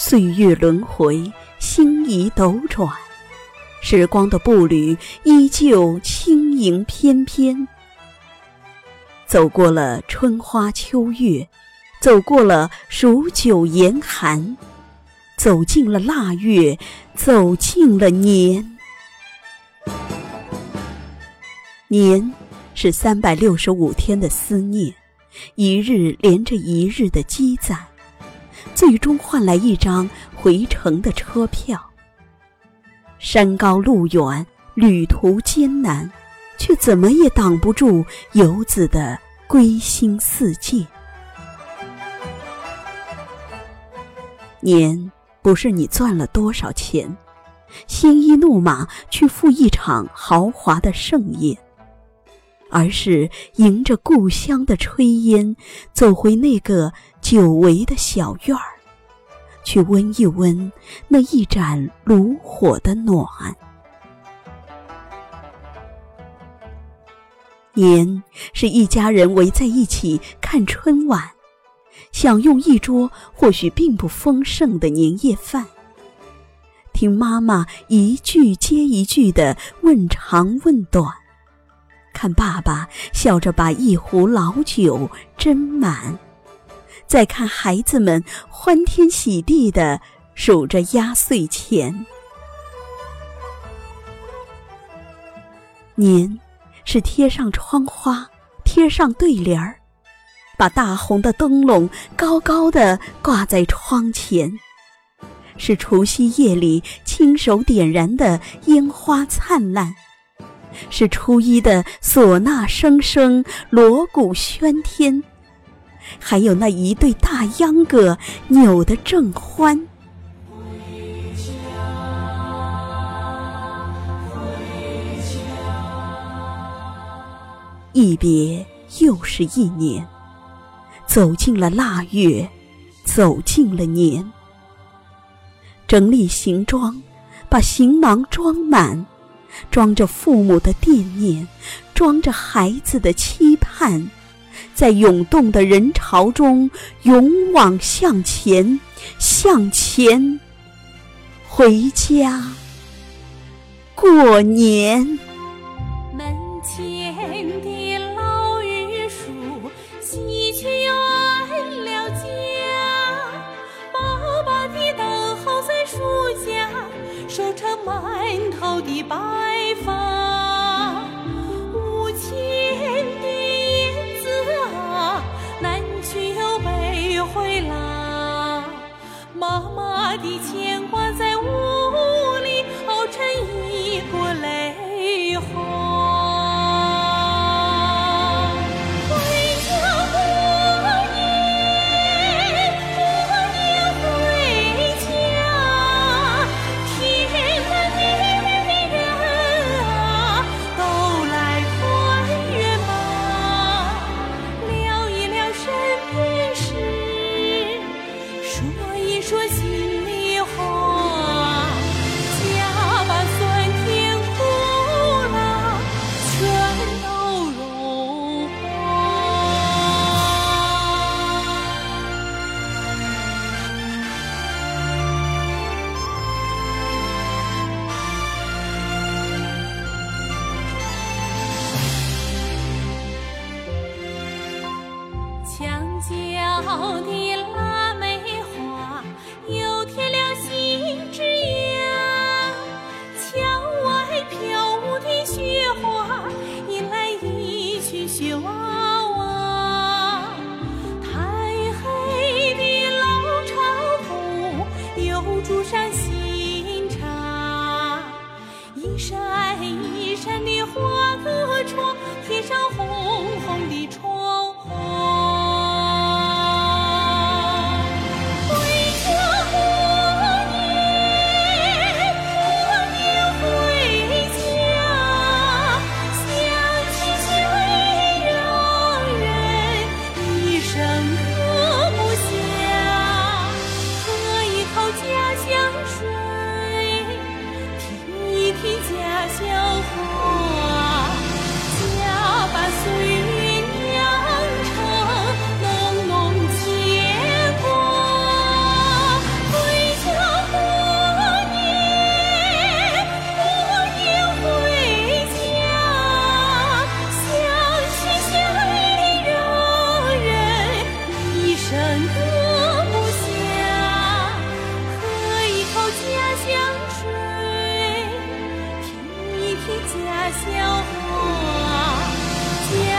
岁月轮回，星移斗转，时光的步履依旧轻盈翩翩。走过了春花秋月，走过了数九严寒，走进了腊月，走进了年。年是三百六十五天的思念，一日连着一日的积攒。最终换来一张回程的车票。山高路远，旅途艰难，却怎么也挡不住游子的归心似箭。年不是你赚了多少钱，鲜衣怒马去赴一场豪华的盛宴，而是迎着故乡的炊烟，走回那个。久违的小院儿，去温一温那一盏炉火的暖。年是一家人围在一起看春晚，享用一桌或许并不丰盛的年夜饭，听妈妈一句接一句的问长问短，看爸爸笑着把一壶老酒斟满。再看孩子们欢天喜地的数着压岁钱，年是贴上窗花，贴上对联儿，把大红的灯笼高高的挂在窗前，是除夕夜里亲手点燃的烟花灿烂，是初一的唢呐声声，锣鼓喧天。还有那一对大秧歌扭得正欢。一别又是一年，走进了腊月，走进了年。整理行装，把行囊装满，装着父母的惦念，装着孩子的期盼。在涌动的人潮中，勇往向前，向前，回家过年。白我的小花。